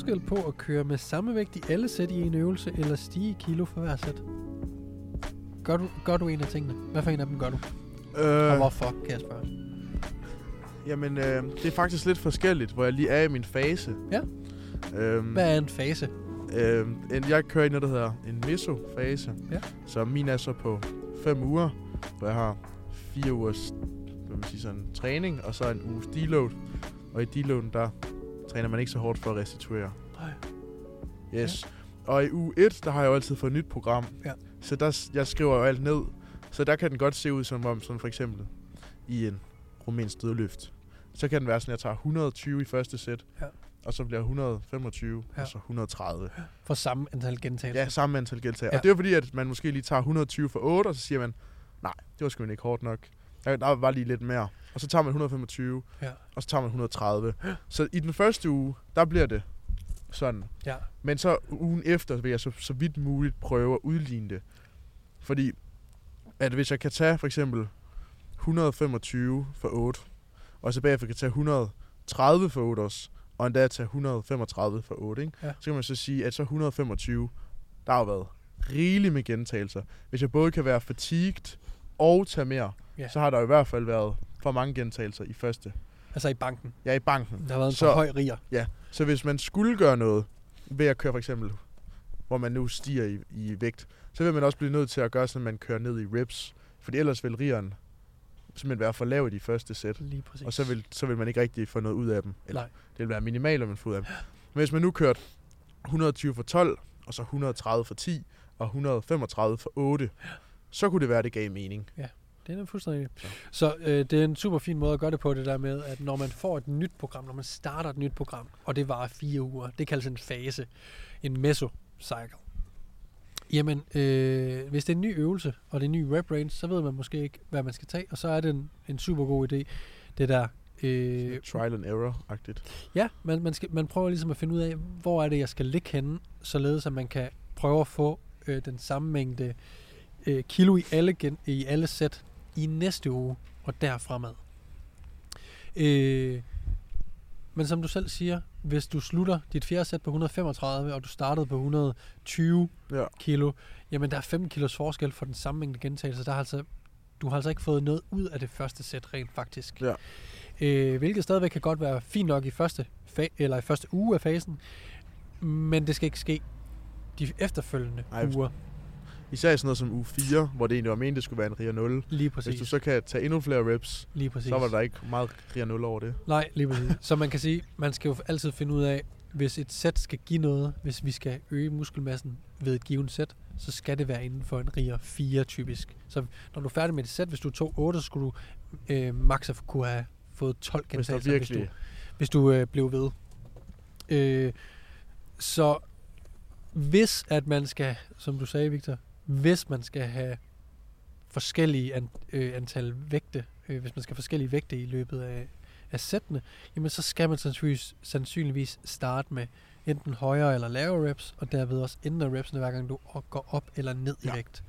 forskel på at køre med samme vægt i alle sæt i en øvelse, eller stige kilo for hver sæt? Gør du, gør du en af tingene? Hvad for en af dem gør du? Øh, Og hvorfor, kan jeg spørge? jamen, øh, det er faktisk lidt forskelligt, hvor jeg lige er i min fase. Ja. Øhm, Hvad er en fase? Øh, en- jeg kører i noget, der hedder en mesofase. Ja. Så min er så på 5 uger, hvor jeg har 4 ugers hvad man sige, sådan, træning, og så en uges deload. Og i deloaden, der træner man ikke så hårdt for at restituere. Nej. Yes. Ja. Og i uge 1, der har jeg jo altid fået et nyt program. Ja. Så der, jeg skriver jo alt ned. Så der kan den godt se ud som om, sådan for eksempel i en rumænsk dødløft. Så kan den være sådan, at jeg tager 120 i første sæt, Ja. og så bliver 125, Ja. og så 130. For samme antal gentagelser? Ja, samme antal gentagelser. Ja. Og det er fordi, at man måske lige tager 120 for 8, og så siger man, nej, det var sgu ikke hårdt nok. Der, der var lige lidt mere. Og så tager man 125, Ja. og så tager man 130. Så i den første uge, der bliver det sådan. Ja. Men så ugen efter vil jeg så, så vidt muligt prøve at udligne det. Fordi, at hvis jeg kan tage for eksempel 125 for 8, og så bagefter kan tage 130 for 8 også, og endda tage 135 for 8, ikke? Ja. så kan man så sige, at så 125, der har været rigeligt med gentagelser. Hvis jeg både kan være fatigued og tage mere, Ja. så har der i hvert fald været for mange gentagelser i første. Altså i banken. Er i banken. Der har været en Så- for høj riger. Så hvis man skulle gøre noget ved at køre for eksempel, hvor man nu stiger i, i vægt, så vil man også blive nødt til at gøre sådan, at man kører ned i reps. Fordi ellers vil rigeren simpelthen være for lav i de første sæt. Lige præcis. Og så vil, så vil man ikke rigtig få noget ud af dem. Eller Nej. det vil være minimalt, at man får ud af dem. Men hvis man nu kørte 120 for 12, og så 130 for 10, og 135 for 8, så kunne det være, at det gav mening. Det er fuldstændig. Ja. Så øh, det er en super fin måde at gøre det på, det der med, at når man får et nyt program, når man starter et nyt program, og det varer fire uger, det kaldes en fase, en mesocycle. Jamen, øh, hvis det er en ny øvelse, og det er en ny rep range, så ved man måske ikke, hvad man skal tage, og så er det en, en super god idé, det der... Øh, trial and error-agtigt. Ja, man, man, skal, man prøver ligesom at finde ud af, hvor er det, jeg skal ligge henne, således at man kan prøve at få øh, den samme mængde øh, kilo i alle, gen, i alle sæt i næste uge og derfremad. Øh, men som du selv siger, hvis du slutter dit fjerde sæt på 135, og du startede på 120 Ja. kilo, jamen der er 5 kilos forskel for den samme mængde gentagelser. Der er altså, du har altså ikke fået noget ud af det første sæt rent faktisk. Ja. Øh, hvilket stadigvæk kan godt være fint nok i første, fa- eller i første uge af fasen, men det skal ikke ske de efterfølgende Ej, uger. Især i sådan noget som uge 4, hvor det egentlig var ment, det skulle være en RIA 0. Lige Hvis præcis. du så kan tage endnu flere reps, lige præcis. så var der ikke meget RIA 0 over det. Nej, lige præcis. Så man kan sige, man skal jo altid finde ud af, hvis et sæt skal give noget, hvis vi skal øge muskelmassen ved et givet sæt, så skal det være inden for en riger 4 typisk. Så når du er færdig med et sæt, hvis du tog 8, så skulle du øh, max kunne have fået 12 Hvis der gentagelser, hvis du, virkelig... hvis du øh, blev ved. Øh, så hvis at man skal, som du sagde Victor, hvis man skal have forskellige an, øh, antal vægte, øh, hvis man skal have forskellige vægte i løbet af, af sættene, jamen så skal man sandsynligvis, sandsynligvis starte med enten højere eller lavere reps, og derved også ændre repsene hver gang du går op eller ned ja. I vægt.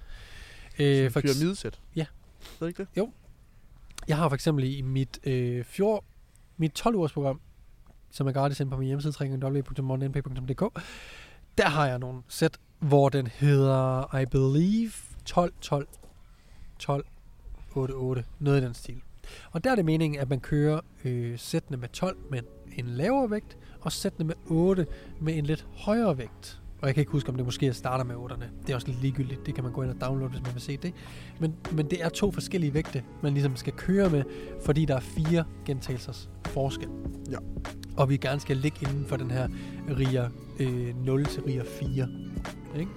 Øh, for, pyramidesæt. Ja. Er det ikke det? jeg har for eksempel i mit, øh, fjor, mit 12 ugers program, som er gratis inde på min hjemmeside, www.morgennp.dk, der har jeg nogle sæt, hvor den hedder, I believe, 12, 12, 12, 8, 8, noget i den stil. Og der er det meningen, at man kører øh, sættene med 12 med en lavere vægt, og sættene med 8 med en lidt højere vægt. Og jeg kan ikke huske, om det måske er starter med 8'erne. Det er også lidt ligegyldigt. Det kan man gå ind og downloade, hvis man vil se det. Men, men det er to forskellige vægte, man ligesom skal køre med, fordi der er fire gentagelsers forskel. Ja. Og vi gerne skal ligge inden for den her RIA øh, 0 til RIA 4. Ikke?